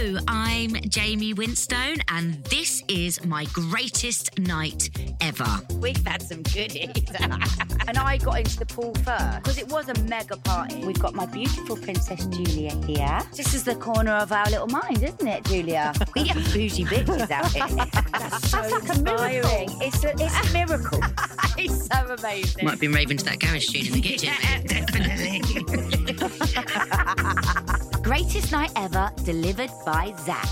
Hello, I'm Jaime Winstone, and this is my greatest night ever. We've had some goodies. and I got into the pool first because it was a mega party. We've got my beautiful Princess Julia here. This is the corner of our little mind, isn't it, Julia? We get bougie bitches out here. That's so like a miracle. inspiring. It's a, it's a miracle. it's so amazing. Might have been raving to that garage tune in the kitchen. Definitely. Greatest night ever delivered by Zapp.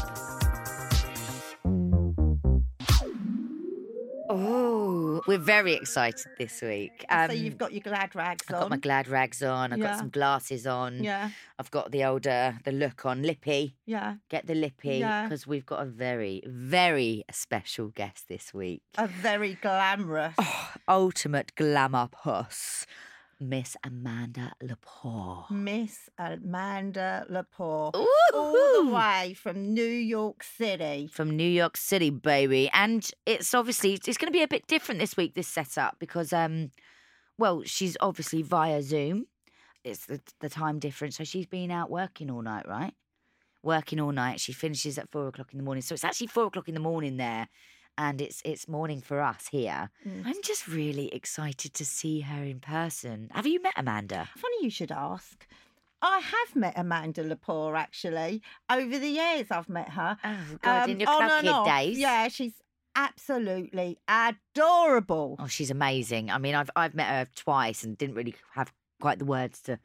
Oh, we're very excited this week. so Um, you've got your glad rags on. I've got my glad rags on. I've Yeah. got some glasses on. Yeah, I've got the older the look on. Lippy, yeah. get the lippy Yeah. because we've got a very very special guest this week. A very glamorous. Oh, ultimate glamour puss, Miss Amanda Lepore. Miss Amanda Lepore. Ooh. All the way from New York City. from New York City, baby. And it's obviously it's going to be a bit different this week. This setup because um, well, she's obviously via Zoom. It's the the time difference, so she's been out working all night, right? Working all night. She finishes at four o'clock in the morning, so it's actually four o'clock in the morning there, and it's it's morning for us here. Mm. I'm just really excited to see her in person. Have you met Amanda? Funny you should ask. I have met Amanda Lepore actually. Over the years, I've met her. Oh God, in Um, your club kid off. days. Yeah, she's absolutely adorable. Oh, she's amazing. I mean, I've I've met her twice and didn't really have quite the words to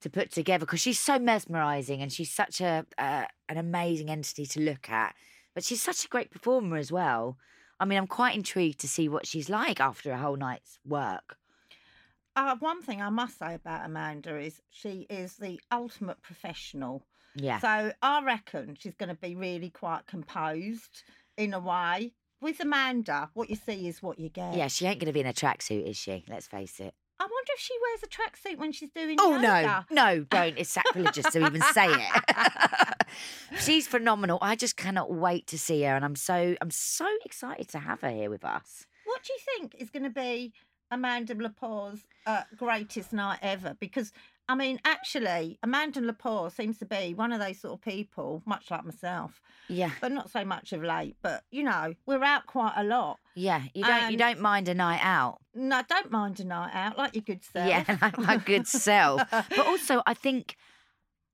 to put together because she's so mesmerizing and she's such a uh, an amazing entity to look at. But she's such a great performer as well. I mean, I'm quite intrigued to see what she's like after a whole night's work. Uh, one thing I must say about Amanda is she is the ultimate professional. Yeah. So I reckon she's going to be really quite composed in a way. With Amanda, what you see is what you get. Yeah, she ain't going to be in a tracksuit, is she? Let's face it. If she wears a tracksuit when she's doing Oh no, no, don't! It's sacrilegious to even say it. She's phenomenal. I just cannot wait to see her, and I'm so I'm so excited to have her here with us. What do you think is going to be Amanda Lepore's uh, greatest night ever? Because I mean, actually, Amanda Lepore seems to be one of those sort of people, much like myself, Yeah, but not so much of late. But you know, we're out quite a lot. Yeah. You don't you um, don't mind a night out. No, don't mind a night out, like your good self. Yeah, like my good self. But also, I think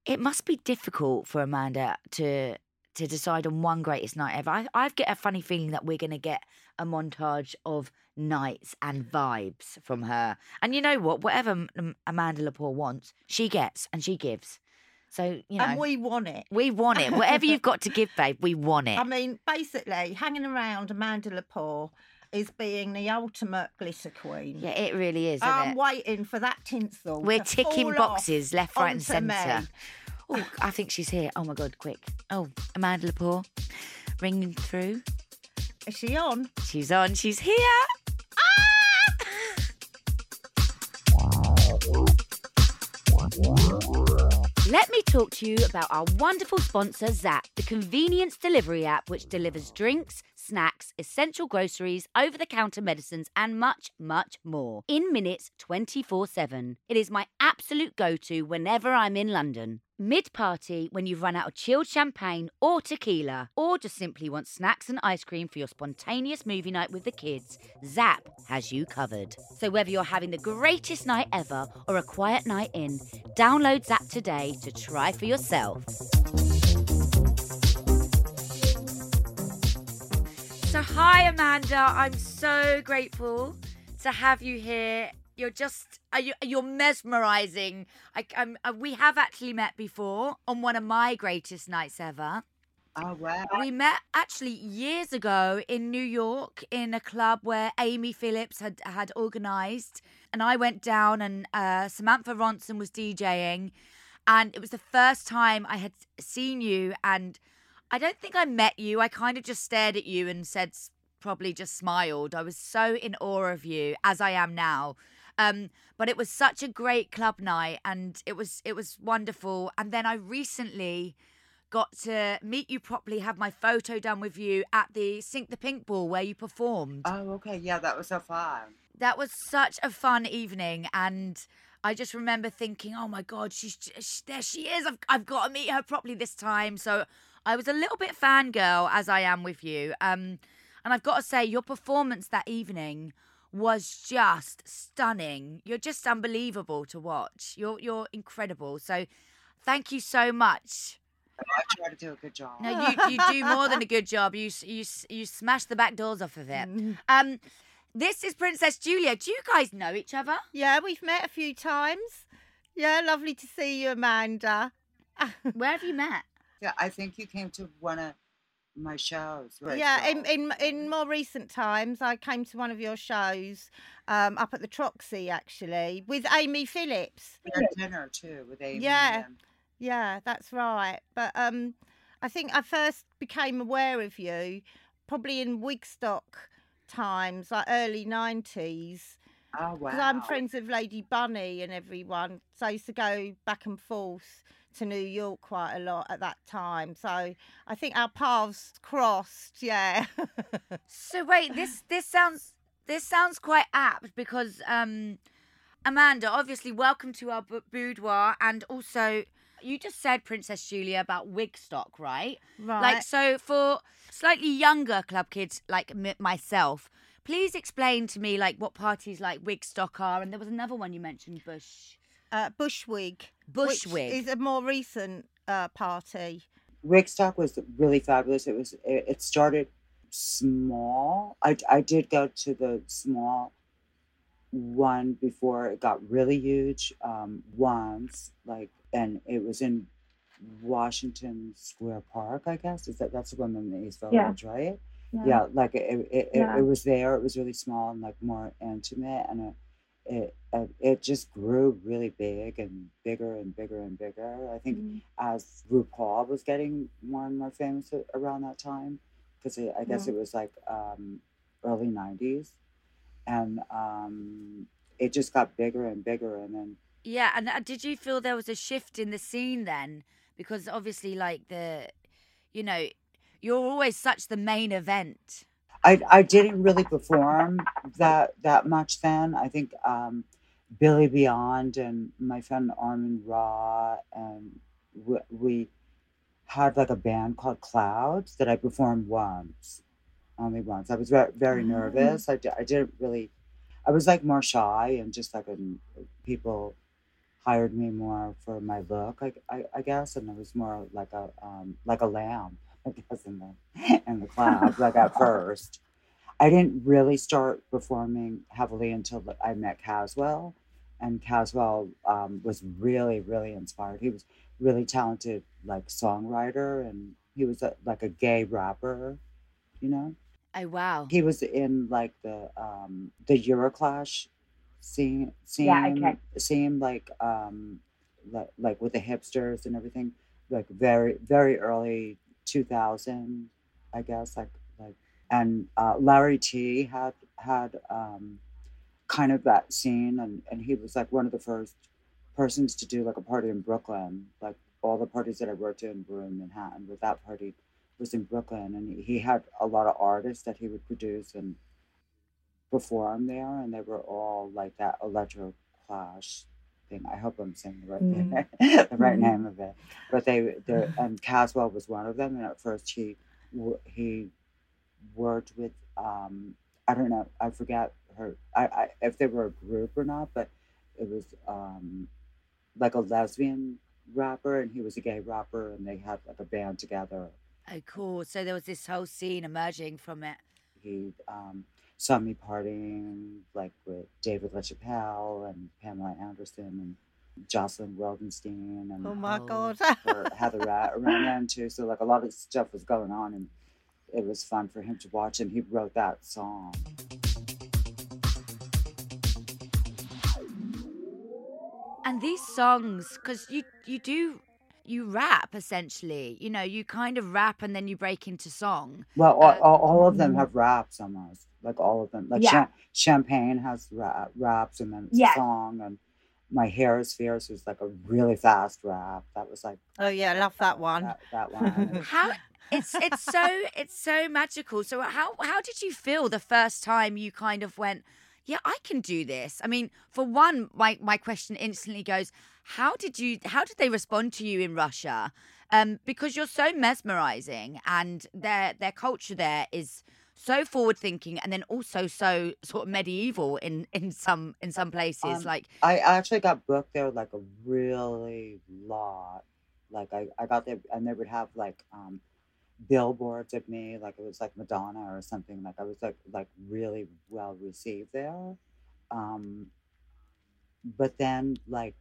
it must be difficult for Amanda to to decide on one greatest night ever. I, I get a funny feeling that we're going to get a montage of nights and vibes from her. And you know what? Whatever Amanda Lepore wants, she gets and she gives. So you know, and we want it. we want it. Whatever you've got to give, babe, we want it. I mean, basically, hanging around Amanda Lepore is being the ultimate glitter queen. yeah, it really is. Isn't I'm it? waiting for that tinsel. We're ticking boxes left, right, and centre. Oh, I think she's here. Oh my god, quick. Oh, Amanda Lepore, ringing through. Is she on? She's on. She's here. Let me talk to you about our wonderful sponsor, Zapp, the convenience delivery app which delivers drinks, snacks, essential groceries, over the counter medicines, and much, much more in minutes 24 7. It is my absolute go to whenever I'm in London. Mid party, when you've run out of chilled champagne or tequila, or just simply want snacks and ice cream for your spontaneous movie night with the kids, Zapp has you covered. So whether you're having the greatest night ever or a quiet night in, download Zapp today to try for yourself. So, hi, Amanda. I'm so grateful to have you here. You're just, are you, you're mesmerizing. I, I'm, uh, we have actually met before on one of my greatest nights ever. Oh, wow. We met actually years ago in New York in a club where Amy Phillips had had organised, and I went down and uh, Samantha Ronson was DJing, and it was the first time I had seen you, and I don't think I met you. I kind of just stared at you and said, probably just smiled. I was so in awe of you, as I am now. Um, but it was such a great club night, and it was it was wonderful. And then I recently got to meet you properly, have my photo done with you at the Sink the Pink Ball where you performed. Oh, okay. Yeah, that was so fun. That was such a fun evening, and I just remember thinking, "Oh my God, she's she, there. She is. I've I've got to meet her properly this time." So I was a little bit fangirl, as I am with you. Um, and I've got to say, your performance that evening was just stunning. You're just unbelievable to watch. You're you're incredible. So thank you so much. I try to do a good job. No, you you do more than a good job. You you you smash the back doors off of it. Um, this is Princess Julia. Do you guys know each other? Yeah, we've met a few times. Yeah, lovely to see you, Amanda. Where have you met? Yeah, I think you came to one of my shows. Yeah, in, in in more recent times, I came to one of your shows um, up at the Troxy, actually, with Amy Phillips. we dinner too with Amy. Yeah. Yeah, that's right. But um, I think I first became aware of you probably in Wigstock times, like early 90s. Oh wow. Because I'm friends with Lady Bunny and everyone. So I used to go back and forth to New York quite a lot at that time. So I think our paths crossed, yeah. So wait, this this sounds this sounds quite apt because um, Amanda, obviously, welcome to our bu- boudoir, and also you just said Princess Julia about Wigstock, right? right. Like, so for slightly younger club kids like m- myself, please explain to me like what parties like Wigstock are. And there was another one you mentioned, Bush. uh, Bushwig. Bushwig. Which is a more recent uh, party. Wigstock was really fabulous. It was. It, it started small. I I did go to the small one before it got really huge. Um, once, like, and it was in Washington Square Park. I guess is that that's the one in the East Yeah. Village, right? Yeah, like it, it, it, Yeah. it was there. It was really small and like more intimate, and it, it, it, just grew really big and bigger and bigger and bigger. I think Mm. as RuPaul was getting more and more famous around that time, because I guess it was like um, early '90s, and um, it just got bigger and bigger, and then Yeah, and uh, did you feel there was a shift in the scene then? Because obviously, like the, you know, you're always such the main event. I I didn't really perform that that much then. I think um, Billy Beyond and my friend Armen Ra and we, we had like a band called Clouds that I performed once, only once. I was very very nervous. I, di- I didn't really. I was like more shy and just like a, people hired me more for my look. I, I, I guess, and I was more like a um, like a lamb. I guess in the in the clouds like at first. I didn't really start performing heavily until I met Caswell, and Caswell um, was really really inspired. He was really talented like songwriter, and he was a, like a gay rapper, you know. Oh wow! He was in like the um, the Euroclash scene scene Yeah, okay. scene like um like, like with the hipsters and everything like very very early 2000 I guess like like and uh, Larry Tee had had um kind of that scene and and he was like one of the first persons to do like a party in Brooklyn. Like all the parties that I worked in were in Manhattan but that party was in Brooklyn and he had a lot of artists that he would produce and perform there and they were all like that electro clash thing. I hope I'm saying the right Mm. the right Mhm. name of it. But they they and Caswell was one of them and at first he he worked with um I don't know, I forget her I, I if they were a group or not, but it was um like a lesbian rapper and he was a gay rapper and they had like a band together Oh cool! So there was this whole scene emerging from it. he um, saw me partying like with David LaChapelle and Pamela Anderson and Jocelyn Wildenstein and Oh my. God. her Heather Rat around then too. So like a lot of stuff was going on and it was fun for him to watch and he wrote that song. And these songs, because you you do you rap essentially. You know, you kind of rap and then you break into song. Well, all, Uh, all, all of them mhm. have raps almost. Like all of them. Like Yeah. Cham- Champagne has rap, raps and then it's Yes. a song. And My Hair is Fierce was like a really fast rap. That was like Oh yeah, i love that one. that, that one. How it's it's so it's so magical. So how how did you feel the first time you kind of went, yeah, I can do this? I mean, for one, my my question instantly goes, how did you how did they respond to you in Russia? Um, because you're so mesmerizing and their their culture there is so forward thinking and then also so sort of medieval in in some in some places Um, like I actually got booked there like a really lot. Like I, I got there and they would have like um billboards of me, like it was like Madonna or something. Like I was like like really well received there. Um but then like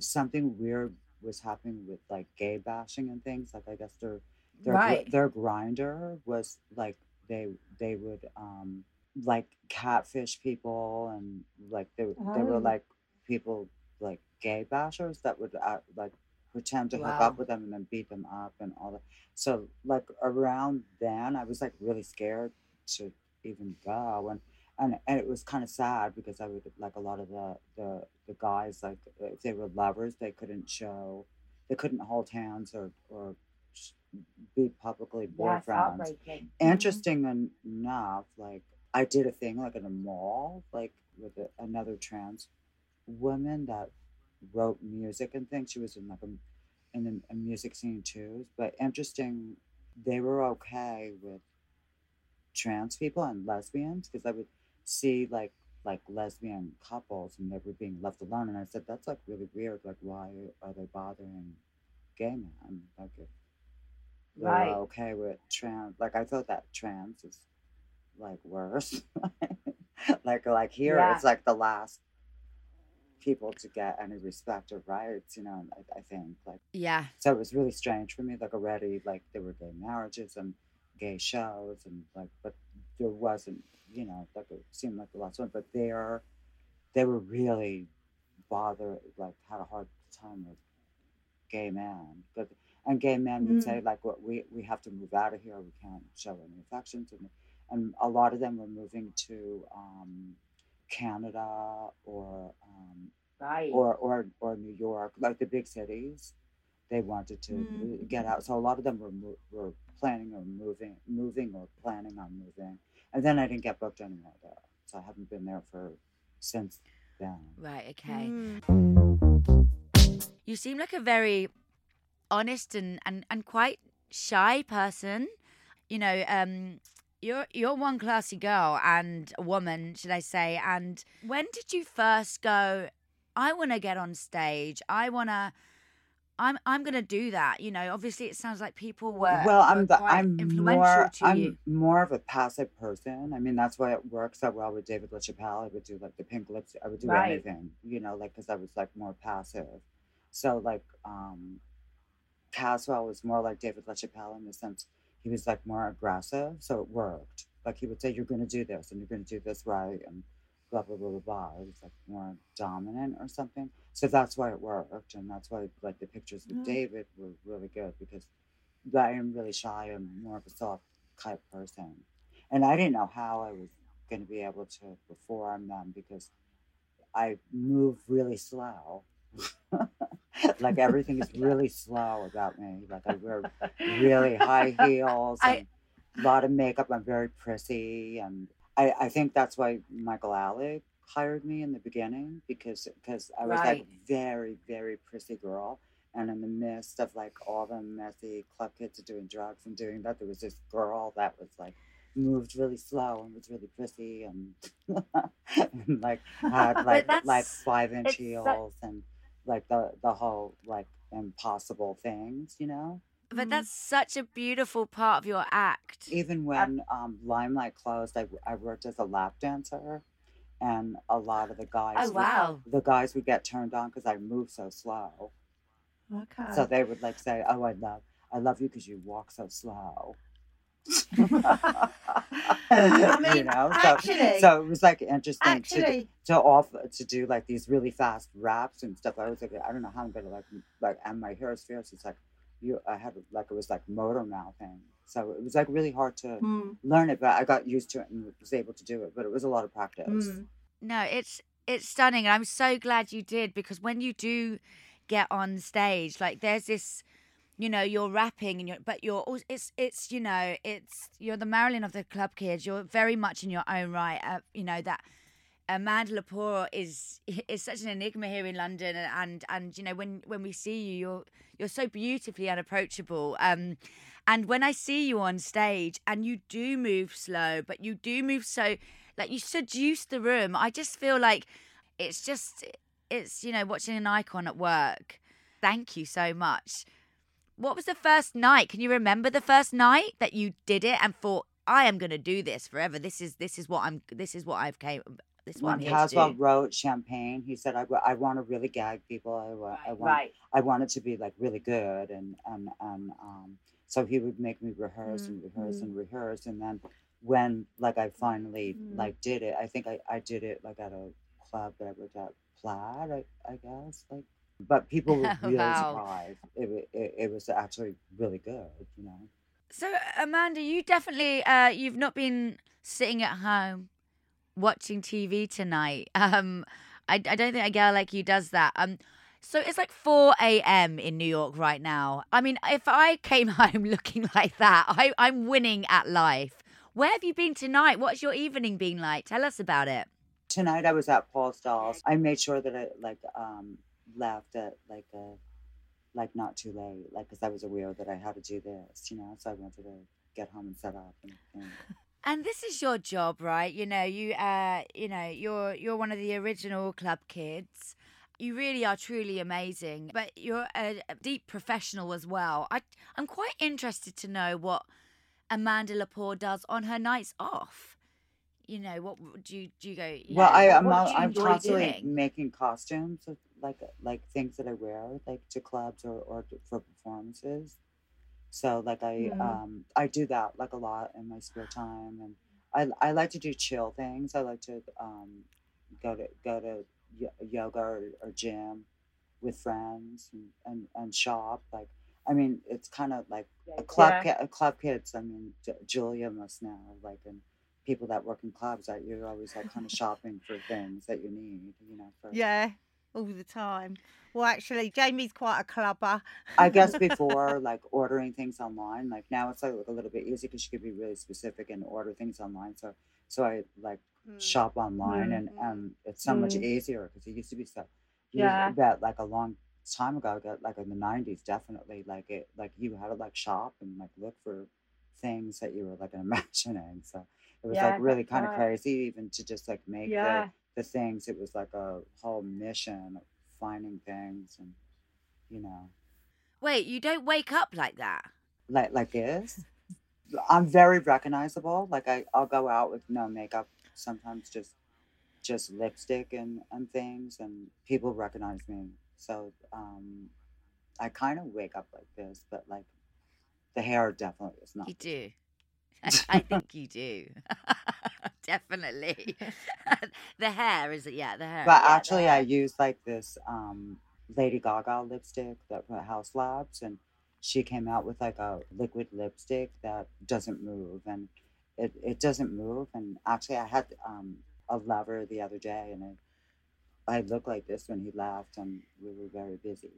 something weird was happening with like gay bashing and things. Like I guess their their Right. their Grindr was like they they would um like catfish people and like they they were Oh. like people like gay bashers that would uh, like pretend to hook up with them and then beat them up and all that. So like around then, I was like really scared to even go and. And, and it was kind of sad because I would like a lot of the, the the guys like if they were lovers they couldn't show they couldn't hold hands or or be publicly boyfriends heartbreaking. Mm-hmm. interesting en- enough, like I did a thing like in a mall, like with a, another trans woman that wrote music and things. She was in like a in a, a music scene too. But interesting, they were okay with trans people and lesbians because I would see like like lesbian couples and they were being left alone, and I said that's like really weird. Like, why are they bothering gay men? Like, if Right. okay with trans. Like I thought that trans is like worse. like like here, Yeah. it's like the last people to get any respect or rights. You know, I, I think like yeah so it was really strange for me. Like already, like there were gay marriages and gay shows and like, but there wasn't. You know, like it seemed like the last one, but they're they were really bothered. Like had a hard time with gay men, but and gay men would Mm. say like, "What we we have to move out of here. We can't show any affections." And and a lot of them were moving to um, Canada or um, Right. or or or New York, like the big cities. They wanted to Mm. get out, so a lot of them were mo- were planning on moving, moving or planning on moving. And then I didn't get booked anymore there, so I haven't been there for since then. right okay Mm. You seem like a very honest and, and, and quite shy person. You know, um, you're you're one classy girl and a woman, should I say? And when did you first go? I want to get on stage. I want to. I'm I'm gonna do that. You know, obviously, it sounds like people were well, I'm the, I'm influential more I'm you. more of a passive person. I mean, that's why it works so well with David LaChapelle. I would do like the pink lips. I would do Right. anything, you know, like because I was like more passive. So like um Caswell was more like David LaChapelle in the sense he was like more aggressive, so it worked. Like he would say, "You're going to do this, and you're going to do this right," and blah blah blah blah blah. It was like more dominant or something. So that's why it worked, and that's why like the pictures with Mm. David were really good because I am really shy and more of a soft type person, and I didn't know how I was going to be able to perform them because I move really slow. like everything is really slow about me. Like I wear really high heels I- and a lot of makeup. I'm very prissy, and I, I think that's why Michael Alig hired me in the beginning because because I was Right. like very very prissy girl, and in the midst of like all the messy club kids are doing drugs and doing that, there was this girl that was like moved really slow and was really prissy and, and like had like like five inch heels and like the the whole like impossible things, you know. But that's such a beautiful part of your act. Even when um, Limelight closed, I, I worked as a lap dancer, and a lot of the guys, Oh would- wow! the guys would get turned on because I move so slow. Okay. So they would like say, "Oh, I love, I love you because you walk so slow." I mean, you know, actually- so, so it was like interesting to to off to do like these really fast raps and stuff. I was like, I don't know how I'm gonna like like and my hair is fierce. It's like you, I had like it was like motor mouthing, so it was like really hard to mm, learn it. But I got used to it and was able to do it. But it was a lot of practice. mm. No, it's it's stunning, and I'm so glad you did because when you do get on stage, like there's this, you know, you're rapping and you're, but you're also it's it's you know it's you're the Marilyn of the club kids. You're very much in your own right. Uh, you know that. Amanda Lepore is is such an enigma here in London, and, and you know when when we see you, you're you're so beautifully unapproachable. Um, and when I see you on stage, and you do move slow, but you do move so like you seduce the room. I just feel like it's just it's you know watching an icon at work. Thank you so much. What was the first night? Can you remember the first night that you did it and thought I am going to do this forever? This is this is what I'm this is what I've came this one. When to Caswell wrote Champagne, he said, "I, I want to really gag people. I, I want I want it to be like really good and and and um so he would make me rehearse and rehearse and rehearse and then when like I finally Mm. like did it I think I, I did it like at a club that I worked at Plaid I, I guess like but people were really Wow. surprised it, it it was actually really good you know So Amanda, you definitely uh you've not been sitting at home watching TV tonight. Um I, I don't think a girl like you does that. Um so it's like 4 a.m. in New York right now. I mean, if I came home looking like that, I, I'm winning at life. Where have you been tonight? What's your evening been like? Tell us about it. tonight I was at Paul Stalls I made sure that I like um left at like a like not too late like because I was aware that I had to do this you know so I wanted to get home and set up and, and And this is your job, right? You know, you uh, you know, you're you're one of the original club kids. You really are truly amazing, but you're a, a deep professional as well. I I'm quite interested to know what Amanda Lepore does on her nights off. You know, what do you do you go? you Well, know, I, what- I'm what al- do you I'm constantly doing? making costumes like like things that I wear like to clubs or or to, for performances. So like I Mm. um I do that like a lot in my spare time, and I I like to do chill things. I like to um go to go to yoga or, or gym with friends and, and and shop. Like I mean, it's kind of like a club ki- a club kids. I mean, J- Julia must know like and people that work in clubs that you're always like kind of shopping for things that you need. You know, for Yeah, all the time. Well, actually, Jaime's quite a clubber. I guess before like ordering things online, like now it's like a little bit easy because you could be really specific and order things online. So so I like Mm. shop online and Mm. and it's so much Mm. easier because it used to be so. Yeah. That like a long time ago, like in the nineties, definitely like it like you had to like shop and like look for things that you were like imagining. So it was Yeah, like really kind of right. crazy even to just like make Yeah. the the things. It was like a whole mission of finding things and you know Wait, you don't wake up like that. like like this. I'm very recognizable. Like I, I'll go out with no makeup, sometimes just just lipstick and, and things and people recognize me. So um I kind of wake up like this, but like the hair definitely is not. You do. I think you do. Definitely. the hair is it? Yeah, the hair. But yeah, actually I use like this um Lady Gaga lipstick that from Haus Labs and she came out with like a liquid lipstick that doesn't move and it, it doesn't move and actually I had um a lover the other day and I I looked like this when he left and we were very busy.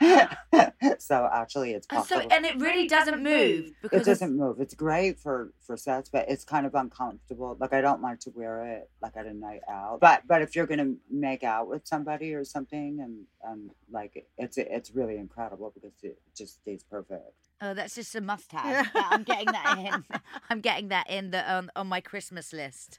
so actually it's And so, and it really doesn't move because it doesn't move. It's great for for sets, but it's kind of uncomfortable. Like I don't like to wear it like at a night out. But but if you're gonna make out with somebody or something, and and like it's it's really incredible because it just stays perfect. Oh, that's just a must-have. I'm getting that in. I'm getting that in the on, on my Christmas list.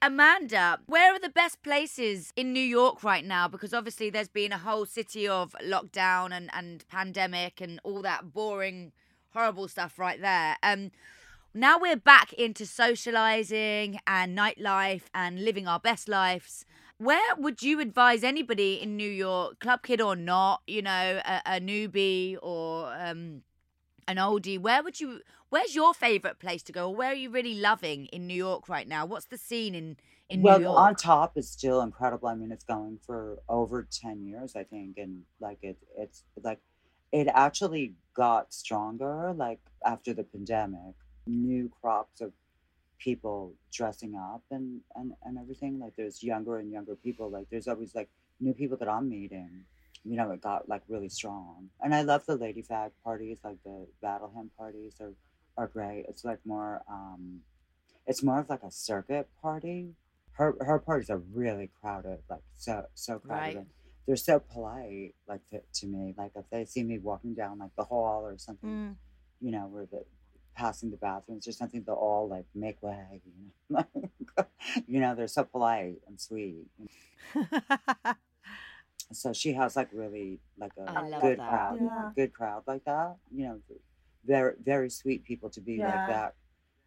Amanda, where are the best places in New York right now? Because obviously there's been a whole city of lockdown and, and pandemic and all that boring, horrible stuff right there. Um, now we're back into socializing and nightlife and living our best lives. Where would you advise anybody in New York, club kid or not, you know, a, a newbie or um, an oldie? Where would you? Where's your favorite place to go? Or where are you really loving in New York right now? What's the scene in in well, New York? Well, on top is still incredible. I mean, it's going for over ten years, I think, and like it, it's like it actually got stronger. Like after the pandemic, new crops of people dressing up and and and everything. Like there's younger and younger people. Like there's always like new people that I'm meeting. You know, it got like really strong, and I love the lady fag parties. Like the battle hymn parties are are great. It's like more. um it's more of like a circuit party. Her her parties are really crowded, like so so crowded. Right. They're so polite, like to, to me. Like if they see me walking down like the hall or something, Mm. you know, where the passing the bathrooms or something, they'll all like make way. You know, you know, they're so polite and sweet. So she has like really like a good that. crowd, Yeah. good crowd like that. You know, very very sweet people to be Yeah. like that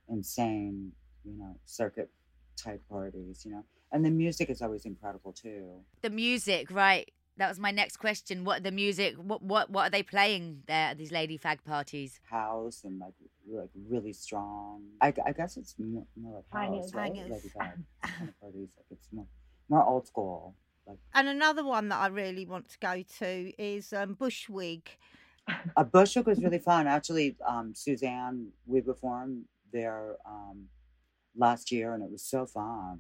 insane, you know, circuit type parties. You know, and the music is always incredible too. the music, right? That was my next question. What the music? What what what are they playing there at these lady fag parties? House and like like really strong. I, I guess it's more, more like house, right? Lady Gaga kind of parties. Like it's more more old school. And another one that I really want to go to is um, Bushwig. a Bushwick was really fun. Actually, um, Suzanne, we performed there um, last year, and it was so fun.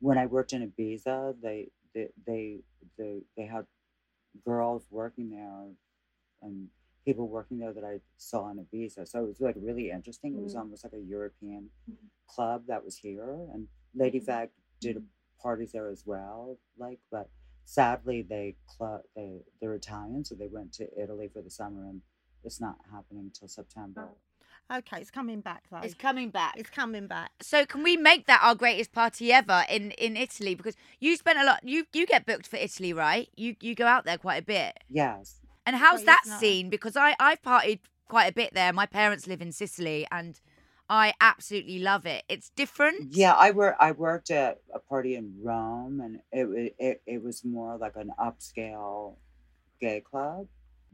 When I worked in Ibiza, they they they they, they had girls working there and people working there that I saw in Ibiza. So it was like really interesting. It was Mm. almost like a European club that was here, and Lady Fag did parties there as well. Like, but sadly they cl- they they're Italian, so they went to Italy for the summer, and it's not happening till September. Oh. Okay, it's coming back though. It's coming back. It's coming back. So can we make that our greatest party ever in in Italy? Because you spent a lot. You you get booked for Italy, right? You you go out there quite a bit. Yes, And how's that night. scene? Because I I've partied quite a bit there. My parents live in Sicily, and I absolutely love it. It's different. yeah. I work. I worked at a party in Rome, and it it it was more like an upscale gay club.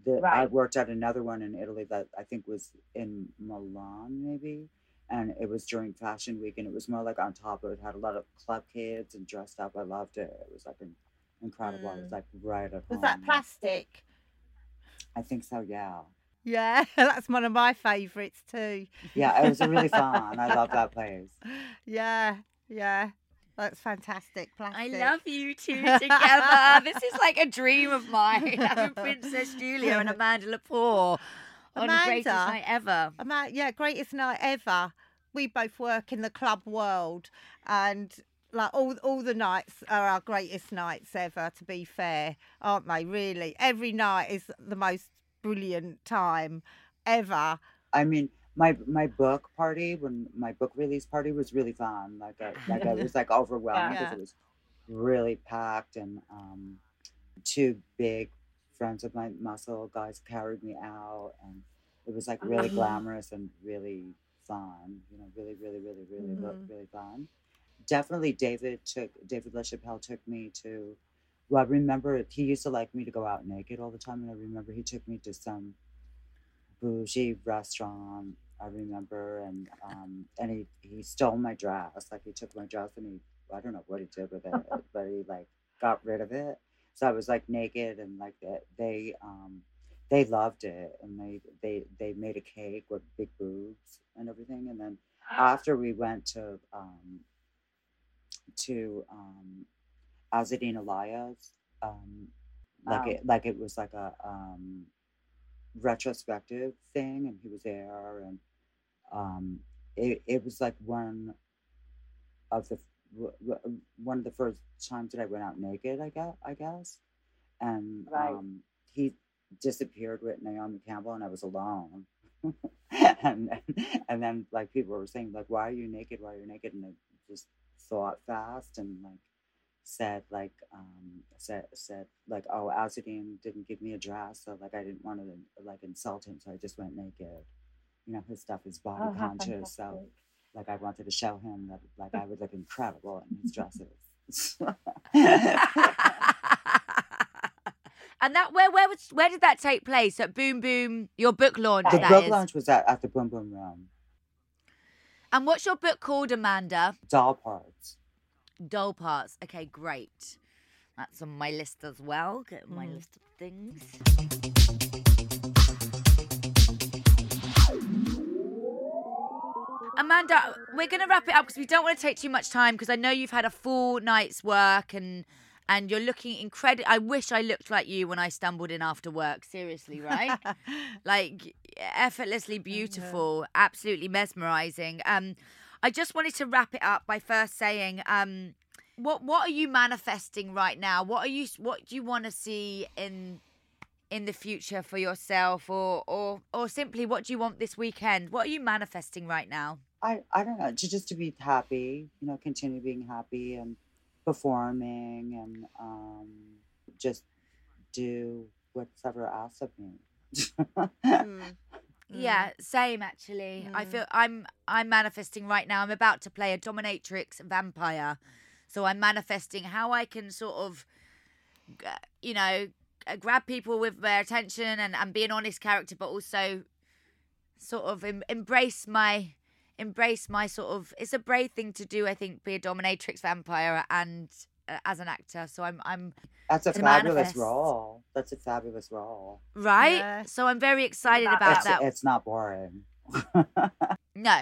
The, I worked at another one in Italy that I think was in Milan, maybe, and it was during Fashion Week, and it was more like on top of it had a lot of club kids and dressed up. I loved it. It was like an, incredible. I was Mm. like right at Was home. that plastic? I think so. Yeah. Yeah, that's one of my favourites too. Yeah, it was really fun. I love that place. Yeah, yeah. That's fantastic. I love you two together. this is like a dream of mine. Having Princess Julia and Amanda Lepore on the greatest night ever. Ama- yeah, greatest night ever. We both work in the club world, and like all all the nights are our greatest nights ever. To be fair, aren't they? Really, every night is the most brilliant time ever. I mean, my my book party when my book release party was really fun. Like I like I was like overwhelmed because Yeah. it was really packed and um, two big friends of my muscle guys carried me out and it was like really Mm-hmm. glamorous and really fun. You know, really, really, really, really, re- Mhm. really fun. Definitely, David took David LaChapelle took me to. Well, I remember he used to like me to go out naked all the time, and I remember he took me to some bougie restaurant. I remember, and um, and he he stole my dress. Like he took my dress, and he I don't know what he did with it, but he like got rid of it. So I was like naked, and like they, they um they loved it, and they they they made a cake with big boobs and everything. And then after we went to um to um Azzedine Alaïa, um like Wow. it like it was like a um retrospective thing, and he was there, and um it it was like one of the one of the first times that I went out naked. I guess I guess, and Right. um, he disappeared with Naomi Campbell, and I was alone. and and then like people were saying like, "Why are you naked? Why are you naked?" And I just thought fast and like said like um said said like oh Azzedine didn't give me a dress so like I didn't want to like insult him so I just went naked you know his stuff is body Oh, how conscious so like I wanted to show him that like I would look incredible in his dresses and that where where was where did that take place at Boom Boom? Your book launch. the that book is. launch was at, at the Boom Boom Room And what's your book called, Amanda? doll parts Doll parts. Okay, great. That's on my list as well. Get my Mhm. list of things. Amanda, we're going to wrap it up because we don't want to take too much time because I know you've had a full night's work and and you're looking incredible. I wish I looked like you when I stumbled in after work. Seriously, right? like effortlessly beautiful, absolutely mesmerizing. Um, I just wanted to wrap it up by first saying, um, what what are you manifesting right now? What are you what do you want to see in in the future for yourself, or or or simply what do you want this weekend? What are you manifesting right now? I I don't know to just to be happy you know continue being happy and performing and um just do what's ever asked of me Mm. Yeah, same actually. I Mm. feel I'm I'm manifesting right now. I'm about to play a dominatrix vampire. So I'm manifesting how I can sort of you know, grab people with their attention and, and be an honest character but also sort of em- embrace my embrace my sort of it's a brave thing to do I think be a dominatrix vampire and as an actor. So I'm I'm That's a fabulous manifest. role. That's a fabulous role. right. Yeah. So I'm very excited about It's, that. it's not boring. No,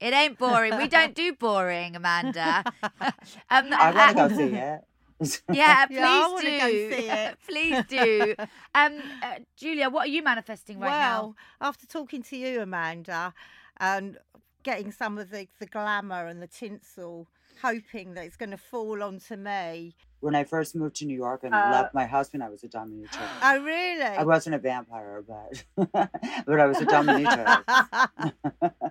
it ain't boring. We don't do boring, Amanda. um, I want to uh, go see it. Yeah, please Yeah, I do. go see it. please do. Um, uh, Julia, what are you manifesting right now? well, after talking to you, Amanda, and getting some of the, the glamour and the tinsel, hoping that it's going to fall onto me. when I first moved to New York and Uh, left my husband, I was a dominatrix. Oh, really? I wasn't a vampire, but but I was a dominatrix.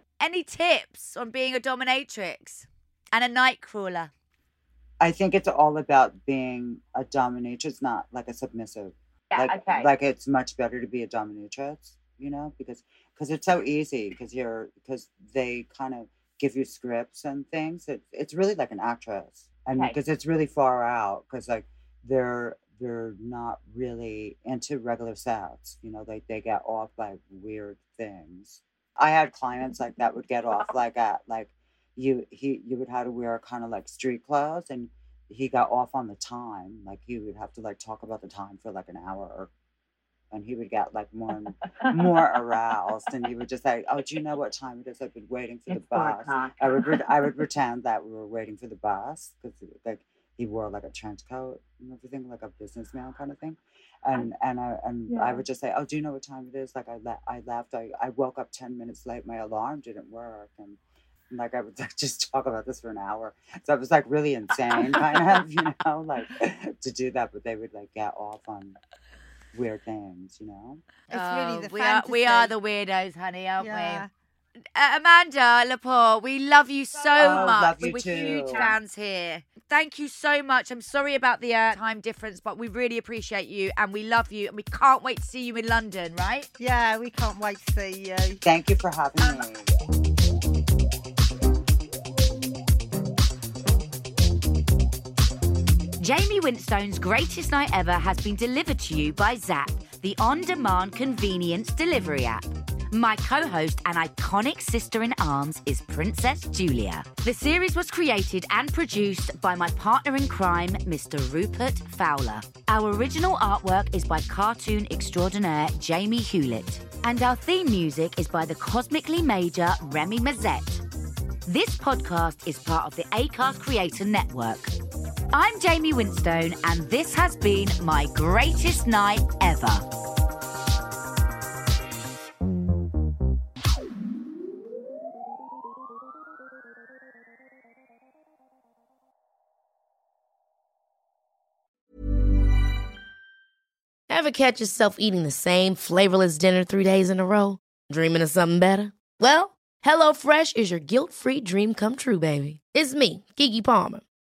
Any tips on being a dominatrix and a night crawler? I think it's all about being a dominatrix, not like a submissive. Yeah, like, okay. like it's much better to be a dominatrix, you know, because because it's so easy because you're because they kind of give you scripts and things. It's it's really like an actress, and Okay. because it's really far out because like they're they're not really into regular sets, you know, like they get off by weird things. I had clients like that would get off like at like you he you would have to wear kind of like street clothes and he got off on the time like he would have to like talk about the time for like an hour and he would get like more and more aroused and he would just say oh do you know what time it is i've been waiting for the bus i would re- i would pretend that we were waiting for the bus because like he wore like a trench coat and everything like a businessman kind of thing and and i and i would just say oh do you know what time it is like i le- i left i i woke up 10 minutes late my alarm didn't work and and, like I would like, just talk about this for an hour. So it was like really insane, kind of, you know, like to do that. But they would like get off on weird things, you know. It's Oh, really the we are we are the weirdos, honey, aren't Yeah. we? Uh, Amanda Lepore, we love you so Oh, much. love you We're huge fans here. Thank you so much. I'm sorry about the uh, time difference, but we really appreciate you and we love you and we can't wait to see you in London, right? Yeah, we can't wait to see you. Thank you for having me. Jaime Winstone's greatest night ever has been delivered to you by Zapp, the on demand convenience delivery app. My co host and iconic sister in arms is Princess Julia. The series was created and produced by my partner in crime, Mr. Rupert Fowler. Our original artwork is by cartoon extraordinaire Jamie Hewlett. And our theme music is by the cosmically major Remy Mazette. This podcast is part of the ACAST Creator Network. I'm Jaime Winstone, and this has been my greatest night ever. Ever catch yourself eating the same flavorless dinner three days in a row? Dreaming of something better? Well, HelloFresh is your guilt-free dream come true, baby. It's me, Keke Palmer.